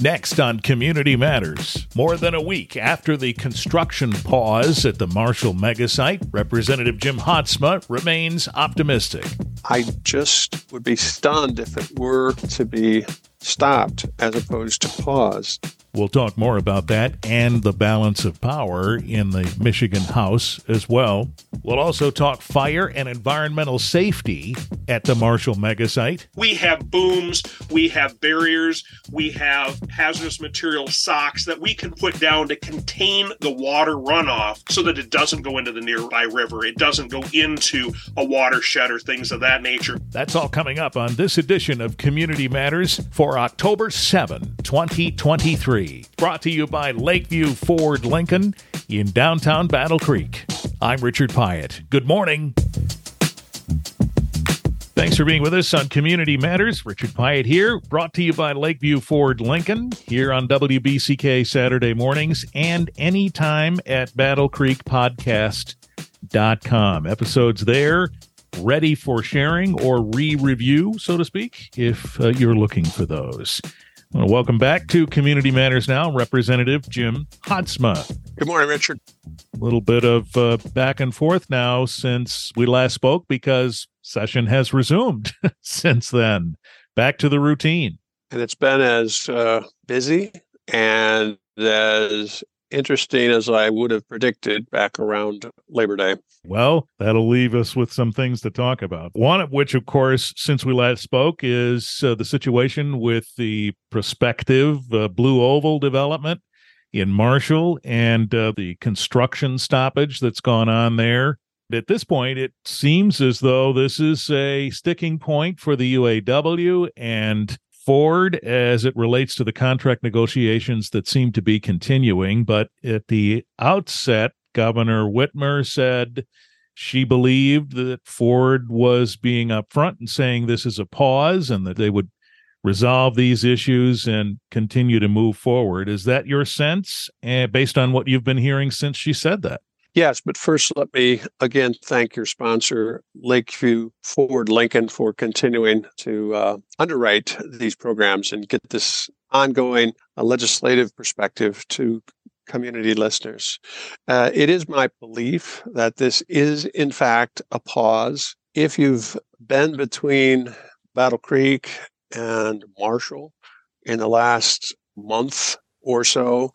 Next on Community Matters. More than a week after the construction pause at the Marshall megasite, Representative Jim Haadsma remains optimistic. I just would be stunned if it were to be stopped as opposed to paused. We'll talk more about that and the balance of power in the Michigan House as well. We'll also talk fire and environmental safety at the Marshall megasite. We have booms, we have barriers, we have hazardous material socks that we can put down to contain the water runoff so that it doesn't go into the nearby river. It doesn't go into a watershed or things of that nature. That's all coming up on this edition of Community Matters for October 7, 2023. Brought to you by Lakeview Ford Lincoln in downtown Battle Creek. I'm Richard Piet. Good morning. Thanks for being with us on Community Matters. Richard Piet here, brought to you by Lakeview Ford Lincoln here on WBCK Saturday mornings and anytime at battlecreekpodcast.com. Episodes there ready for sharing or re review, so to speak, if uh, you're looking for those. Well, welcome back to Community Matters Now, Representative Jim Haadsma. Good morning, Richard. A little bit of uh, back and forth now since we last spoke because session has resumed since then. Back to the routine. And it's been as uh, busy and as interesting as I would have predicted back around Labor Day. Well, that'll leave us with some things to talk about. One of which, of course, since we last spoke, is uh, the situation with the prospective uh, Blue Oval development in Marshall and uh, the construction stoppage that's gone on there. At this point, it seems as though this is a sticking point for the UAW and Ford as it relates to the contract negotiations that seem to be continuing. But at the outset, Governor Whitmer said she believed that Ford was being upfront and saying this is a pause and that they would resolve these issues and continue to move forward. Is that your sense uh, based on what you've been hearing since she said that? Yes, but first, let me again thank your sponsor, Lakeview Ford Lincoln, for continuing to uh, underwrite these programs and get this ongoing uh, legislative perspective to community listeners. Uh, it is my belief that this is, in fact, a pause. If you've been between Battle Creek and Marshall in the last month or so,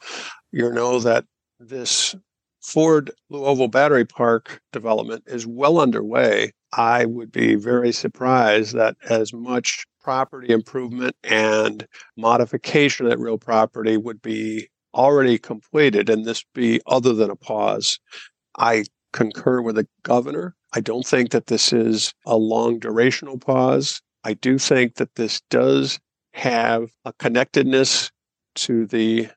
you know that this Ford Oval Battery Park development is well underway. I would be very surprised that as much property improvement and modification that real property would be already completed and this be other than a pause. I concur with the governor. I don't think that this is a long durational pause. I do think that this does have a connectedness to the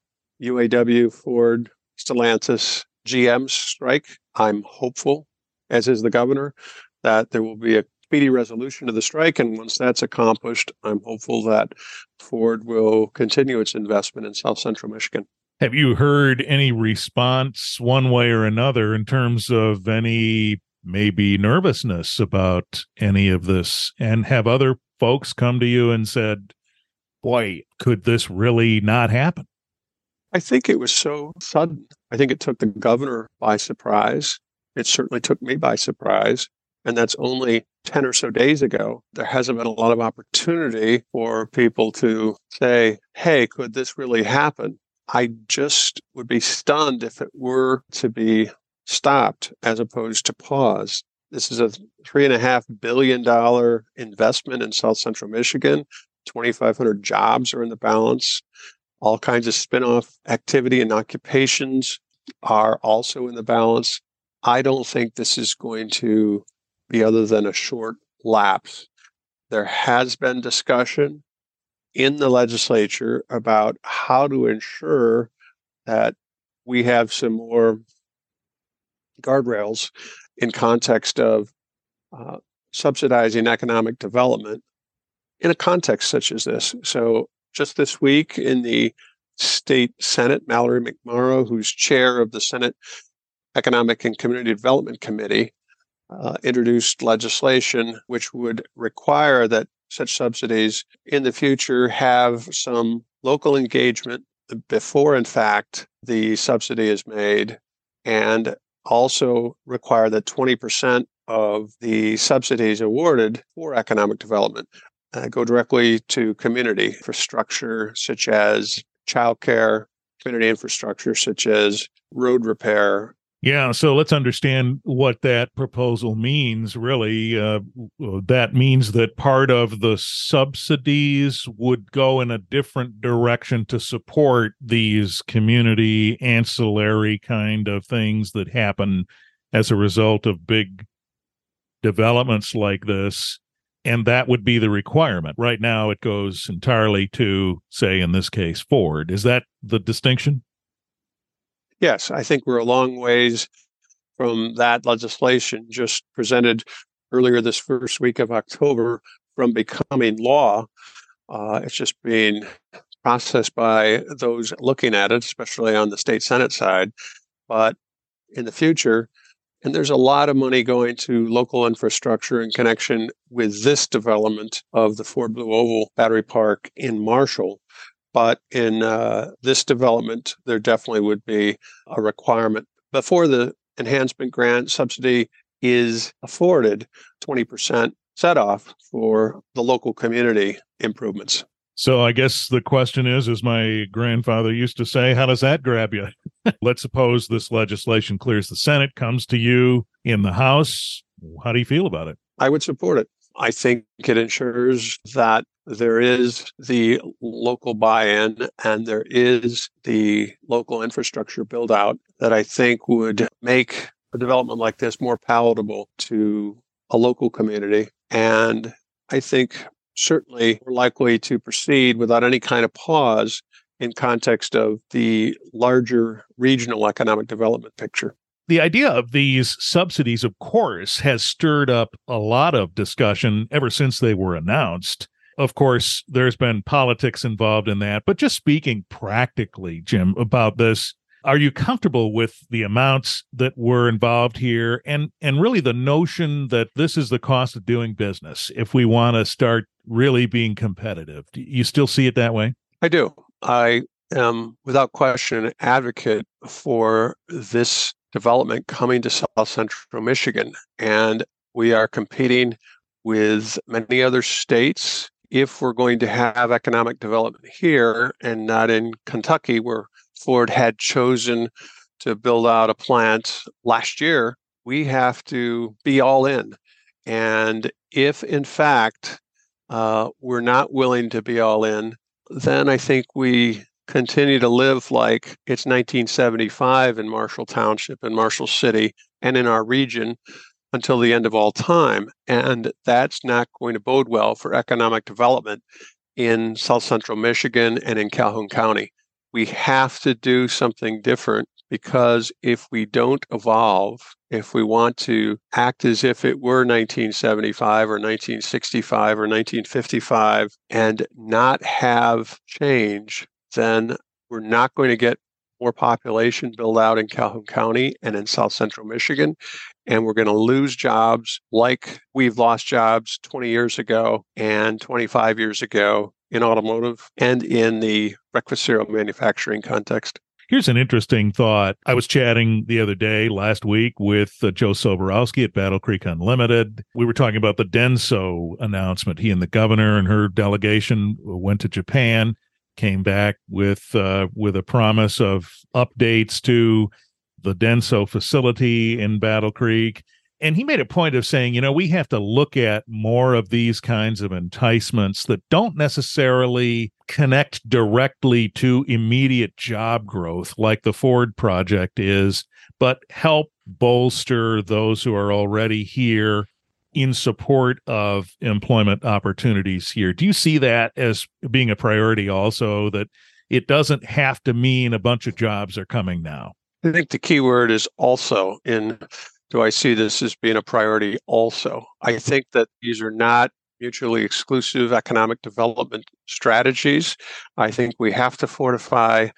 UAW Ford Stellantis GM strike. I'm hopeful, as is the governor, that there will be a speedy resolution to the strike. And once that's accomplished, I'm hopeful that Ford will continue its investment in South Central Michigan. Have you heard any response one way or another in terms of any maybe nervousness about any of this? And have other folks come to you and said, boy, could this really not happen? I think it was so sudden. I think it took the governor by surprise. It certainly took me by surprise. And that's only 10 or so days ago. There hasn't been a lot of opportunity for people to say, hey, could this really happen? I just would be stunned if it were to be stopped as opposed to paused. This is a $3.5 billion investment in South Central Michigan. 2,500 jobs are in the balance. All kinds of spin-off activity and occupations are also in the balance. I don't think this is going to be other than a short lapse. There has been discussion in the legislature about how to ensure that we have some more guardrails in context of uh, subsidizing economic development in a context such as this. So just this week in the state Senate, Mallory McMorrow, who's chair of the Senate Economic and Community Development Committee, uh, introduced legislation which would require that such subsidies in the future have some local engagement before, in fact, the subsidy is made, and also require that 20% of the subsidies awarded for economic development uh, go directly to community infrastructure such as childcare, community infrastructure such as road repair, yeah, so let's understand what that proposal means. Really, uh, that means that part of the subsidies would go in a different direction to support these community ancillary kind of things that happen as a result of big developments like this. And that would be the requirement. Right now, it goes entirely to, say, in this case, Ford. Is that the distinction? yes, I think we're a long ways from that legislation just presented earlier this first week of October from becoming law. Uh, it's just being processed by those looking at it, especially on the state Senate side. But in the future, and there's a lot of money going to local infrastructure in connection with this development of the Ford Blue Oval Battery Park in Marshall. But in uh, this development, there definitely would be a requirement before the enhancement grant subsidy is afforded 20% set off for the local community improvements. So I guess the question is, as my grandfather used to say, how does that grab you? Let's suppose this legislation clears the Senate, comes to you in the House. How do you feel about it? I would support it. I think it ensures that there is the local buy in and there is the local infrastructure build out that I think would make a development like this more palatable to a local community. And I think certainly we're likely to proceed without any kind of pause in context of the larger regional economic development picture the idea of these subsidies, of course, has stirred up a lot of discussion ever since they were announced. Of course, there's been politics involved in that. But just speaking practically, Jim, about this, are you comfortable with the amounts that were involved here and and really the notion that this is the cost of doing business if we want to start really being competitive do you still see it that way i do i am without question an advocate for this development coming to South Central Michigan. And we are competing with many other states. If we're going to have economic development here and not in Kentucky, where Ford had chosen to build out a plant last year, we have to be all in. And if, in fact, uh, we're not willing to be all in, then I think we continue to live like it's 1975 in Marshall Township and Marshall City and in our region until the end of all time. And that's not going to bode well for economic development in South Central Michigan and in Calhoun County. We have to do something different because if we don't evolve, if we want to act as if it were 1975 or 1965 or 1955 and not have change, then we're not going to get more population build out in Calhoun County and in South Central Michigan. And we're going to lose jobs like we've lost jobs 20 years ago and 25 years ago in automotive and in the breakfast cereal manufacturing context. Here's an interesting thought. I was chatting the other day, last week, with uh, Joe Sobieralski at Battle Creek Unlimited. We were talking about the Denso announcement. He and the governor and her delegation went to Japan came back with uh, with a promise of updates to the Denso facility in Battle Creek. And he made a point of saying, you know, we have to look at more of these kinds of enticements that don't necessarily connect directly to immediate job growth like the Ford project is, but help bolster those who are already here in support of employment opportunities here. Do you see that as being a priority also that it doesn't have to mean a bunch of jobs are coming now? I think the key word is also in do I see this as being a priority also? I think that these are not mutually exclusive economic development strategies. I think we have to fortify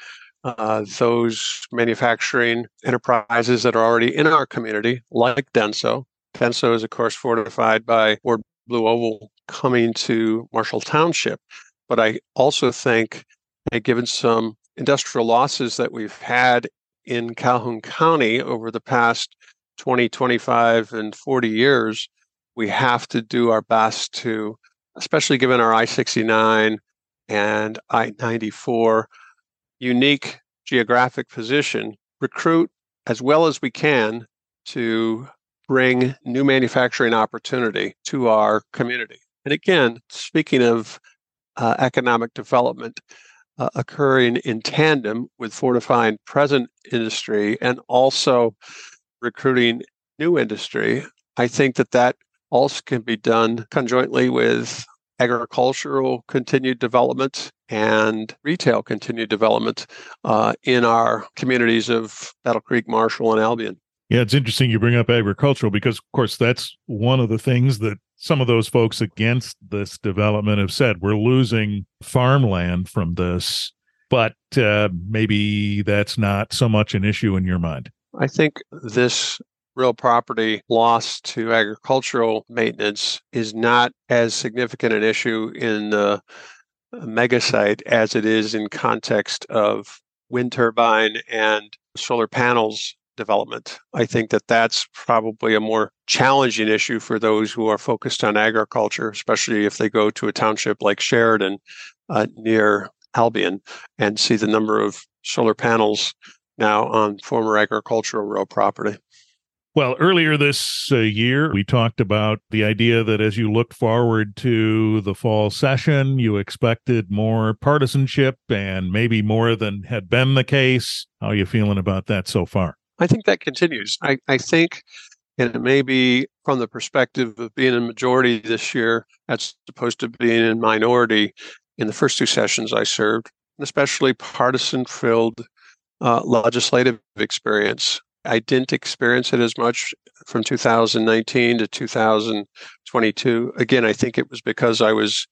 uh, those manufacturing enterprises that are already in our community, like Denso, Denso is, of course, fortified by Ford Blue Oval coming to Marshall Township. But I also think, given some industrial losses that we've had in Calhoun County over the past 20, 25, and 40 years, we have to do our best to, especially given our I 69 and I 94 unique geographic position, recruit as well as we can to bring new manufacturing opportunity to our community. And again, speaking of uh, economic development uh, occurring in tandem with fortifying present industry and also recruiting new industry, I think that that also can be done conjointly with agricultural continued development and retail continued development uh, in our communities of Battle Creek, Marshall, and Albion. Yeah, it's interesting you bring up agricultural because, of course, that's one of the things that some of those folks against this development have said. We're losing farmland from this, but uh, maybe that's not so much an issue in your mind. I think this real property loss to agricultural maintenance is not as significant an issue in the megasite as it is in context of wind turbine and solar panels development. I think that that's probably a more challenging issue for those who are focused on agriculture, especially if they go to a township like Sheridan uh, near Albion and see the number of solar panels now on former agricultural real property. Well, earlier this uh, year, we talked about the idea that as you looked forward to the fall session, you expected more partisanship and maybe more than had been the case. How are you feeling about that so far? I think that continues. I, I think, and it may be from the perspective of being in majority this year as opposed to being in minority in the first two sessions I served, especially partisan filled uh, legislative experience. I didn't experience it as much from 2019 to 2022. Again, I think it was because I was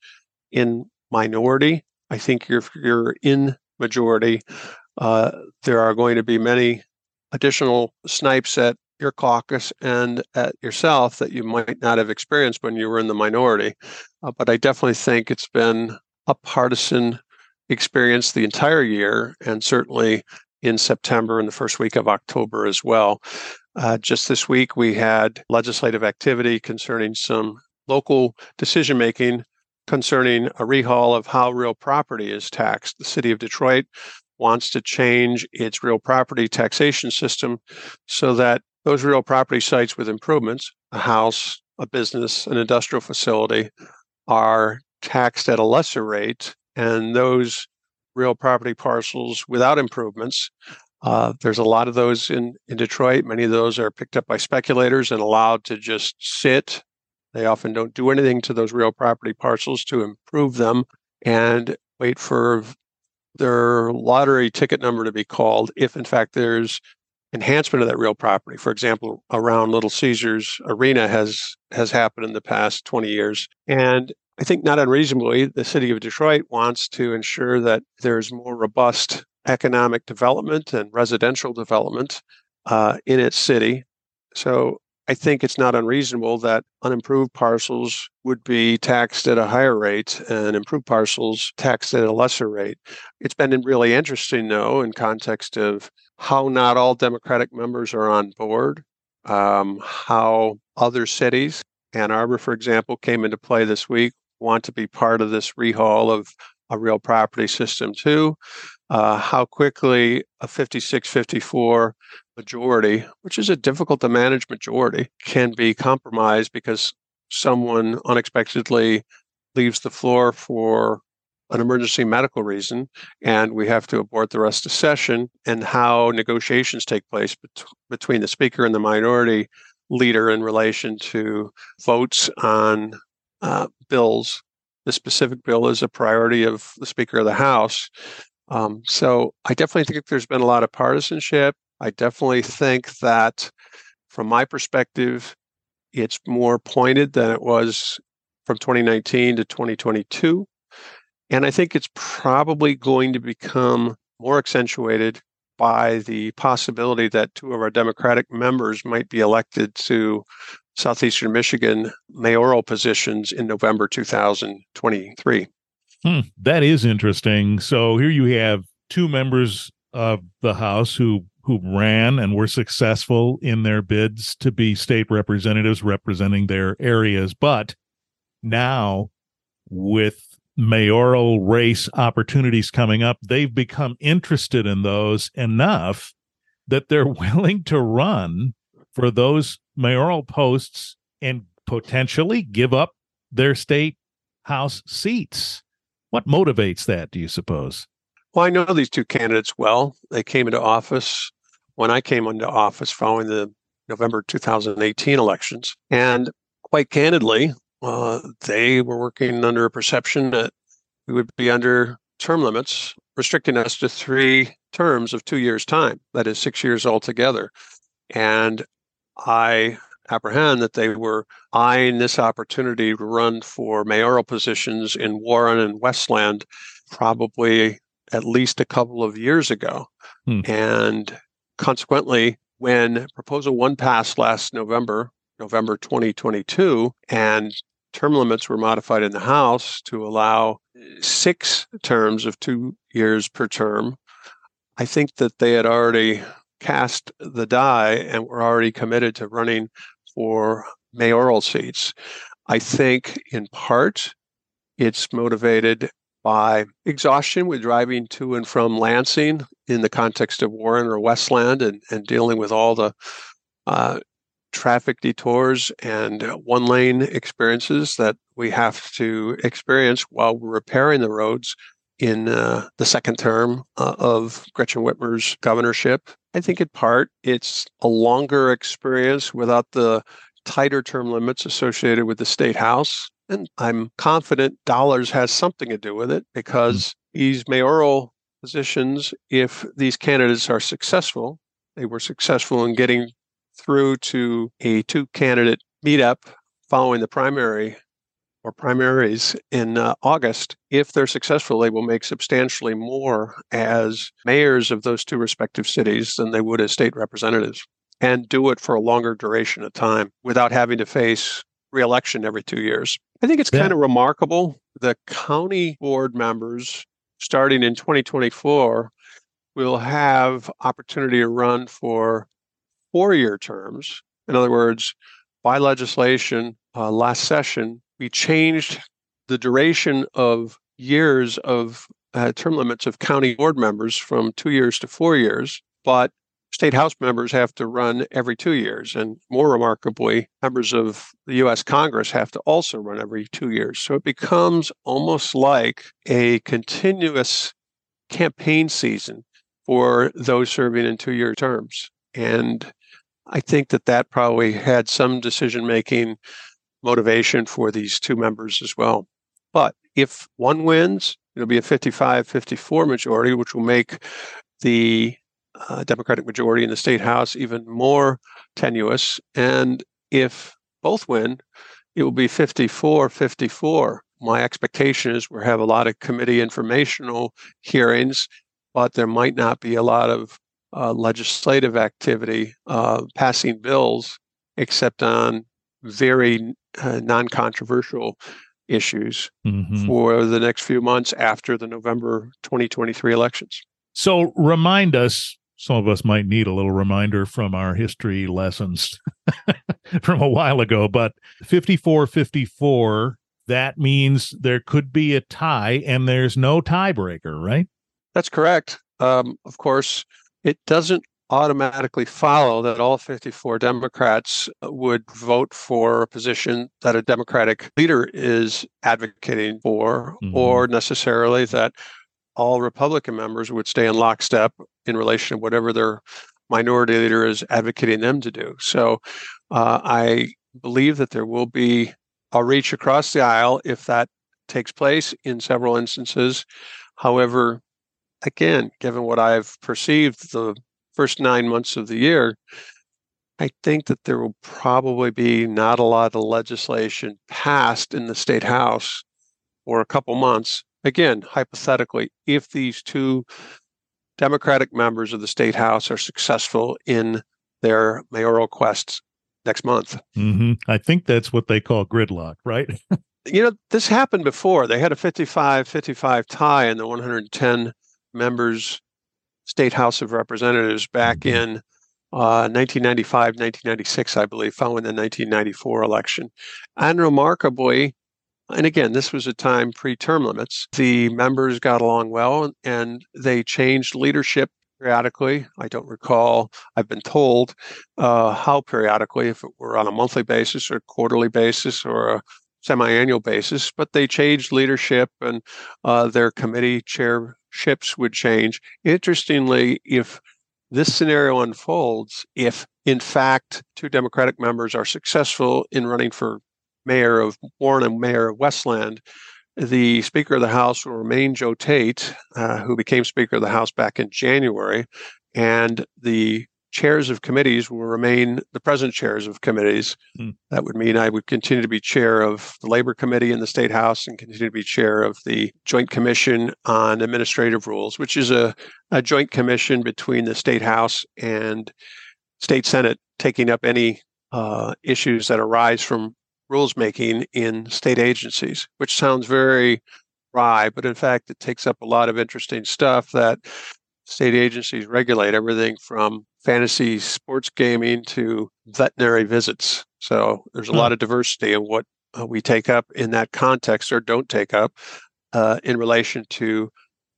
in minority. I think you're you're in majority. Uh, there are going to be many additional snipes at your caucus and at yourself that you might not have experienced when you were in the minority. Uh, but I definitely think it's been a partisan experience the entire year, and certainly in September and the first week of October as well. Uh, just this week, we had legislative activity concerning some local decision making concerning a rehaul of how real property is taxed. The city of Detroit wants to change its real property taxation system so that those real property sites with improvements, a house, a business, an industrial facility, are taxed at a lesser rate, and those real property parcels without improvements. Uh, there's a lot of those in, in Detroit. Many of those are picked up by speculators and allowed to just sit. They often don't do anything to those real property parcels to improve them and wait for their lottery ticket number to be called if, in fact, there's enhancement of that real property. For example, around Little Caesars Arena has has happened in the past 20 years. And I think not unreasonably, the city of Detroit wants to ensure that there's more robust economic development and residential development uh, in its city. So I think it's not unreasonable that unimproved parcels would be taxed at a higher rate and improved parcels taxed at a lesser rate. It's been really interesting, though, in context of how not all Democratic members are on board, um, how other cities, Ann Arbor, for example, came into play this week want to be part of this rehaul of a real property system too. Uh, how quickly a 56 54 majority, which is a difficult to manage majority, can be compromised because someone unexpectedly leaves the floor for an emergency medical reason and we have to abort the rest of session and how negotiations take place bet- between the speaker and the minority leader in relation to votes on uh, bills. The specific bill is a priority of the Speaker of the House. Um, so I definitely think there's been a lot of partisanship. I definitely think that, from my perspective, it's more pointed than it was from 2019 to 2022. And I think it's probably going to become more accentuated by the possibility that two of our Democratic members might be elected to Southeastern Michigan mayoral positions in November 2023. Hmm, that is interesting. So here you have two members of the House who who ran and were successful in their bids to be state representatives representing their areas, but now with mayoral race opportunities coming up, they've become interested in those enough that they're willing to run for those mayoral posts and potentially give up their state house seats. What motivates that, do you suppose? Well, I know these two candidates well. They came into office when I came into office following the November 2018 elections. And quite candidly, uh, they were working under a perception that we would be under term limits, restricting us to three terms of two years' time. That is six years altogether. And I apprehend that they were eyeing this opportunity to run for mayoral positions in Warren and Westland probably at least a couple of years ago. Hmm. And consequently, when Proposal 1 passed last November, November 2022, and term limits were modified in the House to allow six terms of two years per term, I think that they had already cast the die and were already committed to running for mayoral seats. I think in part it's motivated by exhaustion with driving to and from Lansing in the context of Warren or Westland and, and dealing with all the uh, traffic detours and one lane experiences that we have to experience while we're repairing the roads in uh, the second term uh, of Gretchen Whitmer's governorship. I think in part it's a longer experience without the tighter term limits associated with the state house. And I'm confident dollars has something to do with it because mm-hmm. these mayoral positions, if these candidates are successful, they were successful in getting through to a two candidate meetup following the primary or primaries in uh, August, if they're successful, they will make substantially more as mayors of those two respective cities than they would as state representatives and do it for a longer duration of time without having to face reelection every two years. I think it's yeah. kind of remarkable. The county board members, starting in 2024, will have opportunity to run for four year terms. In other words, by legislation, uh, last session, we changed the duration of years of uh, term limits of county board members from two years to four years, but state house members have to run every two years. And more remarkably, members of the US Congress have to also run every two years. So it becomes almost like a continuous campaign season for those serving in two year terms. And I think that that probably had some decision making motivation for these two members as well. But if one wins, it'll be a 55 54 majority, which will make the uh, Democratic majority in the state house even more tenuous. And if both win, it will be 54 54. My expectation is we'll have a lot of committee informational hearings, but there might not be a lot of uh, legislative activity uh, passing bills except on very uh, non controversial issues mm-hmm. for the next few months after the November 2023 elections. So, remind us some of us might need a little reminder from our history lessons from a while ago, but 54 54, that means there could be a tie and there's no tiebreaker, right? That's correct. Um, of course, it doesn't automatically follow that all 54 Democrats would vote for a position that a Democratic leader is advocating for, mm-hmm. or necessarily that all Republican members would stay in lockstep in relation to whatever their minority leader is advocating them to do. So uh, I believe that there will be a reach across the aisle if that takes place in several instances. However, again, given what I've perceived the first nine months of the year, I think that there will probably be not a lot of legislation passed in the state house for a couple months. Again, hypothetically, if these two Democratic members of the state house are successful in their mayoral quests next month. Mm-hmm. I think that's what they call gridlock, right? you know, this happened before. They had a 55 55 tie in the 110 members state House of Representatives back mm-hmm. in uh, 1995, 1996, I believe, following the 1994 election. And remarkably, and again, this was a time pre term limits, the members got along well and they changed leadership periodically. I don't recall, I've been told uh, how periodically, if it were on a monthly basis or quarterly basis or a semi-annual basis, but they changed leadership and uh, their committee chairships would change. Interestingly, if this scenario unfolds, if in fact two Democratic members are successful in running for mayor of Warren and mayor of Westland, the Speaker of the House will remain Joe Tate, uh, who became Speaker of the House back in January, and the chairs of committees will remain the present chairs of committees. Hmm. That would mean I would continue to be chair of the Labor Committee in the State House and continue to be chair of the Joint Commission on Administrative Rules, which is a, a joint commission between the State House and State Senate, taking up any uh, issues that arise from rules making in state agencies, which sounds very dry, but in fact, it takes up a lot of interesting stuff that state agencies regulate everything from fantasy sports gaming to veterinary visits. So there's a lot of diversity in what uh, we take up in that context or don't take up uh, in relation to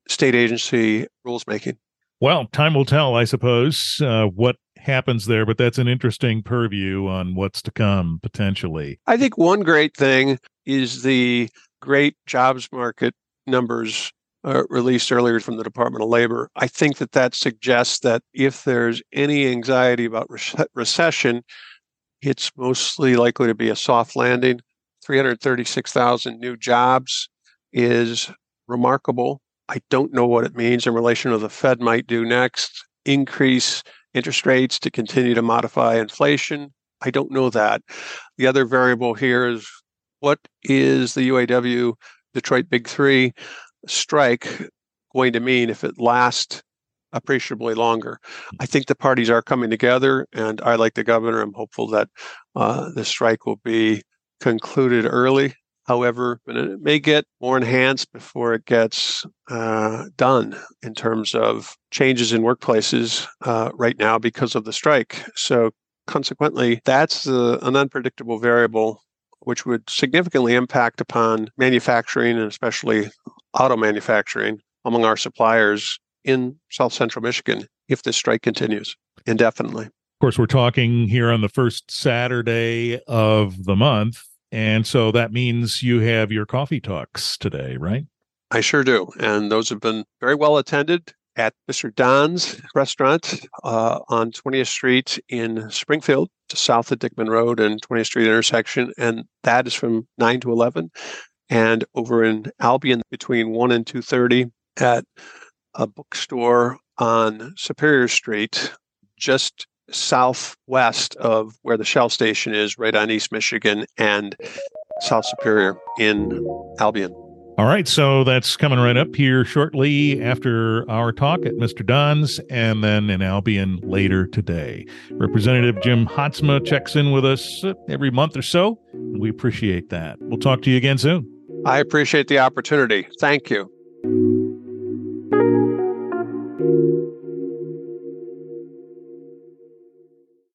state agency rules making. Well, time will tell, I suppose, uh, what happens there, but that's an interesting purview on what's to come potentially. I think one great thing is the great jobs market numbers uh, released earlier from the Department of Labor. I think that that suggests that if there's any anxiety about re- recession, it's mostly likely to be a soft landing. 336,000 new jobs is remarkable. I don't know what it means in relation to the Fed might do next. Increase interest rates to continue to modify inflation. I don't know that. The other variable here is what is the UAW Detroit Big Three strike going to mean if it lasts appreciably longer. I think the parties are coming together, and I, like the governor, am hopeful that uh, the strike will be concluded early. However, it may get more enhanced before it gets uh, done in terms of changes in workplaces uh, right now because of the strike. So, consequently, that's uh, an unpredictable variable which would significantly impact upon manufacturing and especially auto manufacturing among our suppliers in South Central Michigan if this strike continues indefinitely. Of course, we're talking here on the first Saturday of the month. And so that means you have your coffee talks today, right? I sure do. And those have been very well attended at Mr. Don's restaurant uh, on 20th Street in Springfield, south of Dickman Road and 20th Street intersection. And that is from 9 to 11. And over in Albion between 1 and 2.30 at a bookstore on Superior Street, just southwest of where the Shell station is, right on East Michigan and South Superior in Albion. All right, so that's coming right up here shortly after our talk at Mr. Don's and then in Albion later today. Representative Jim Haadsma checks in with us every month or so. We appreciate that. We'll talk to you again soon. I appreciate the opportunity. Thank you.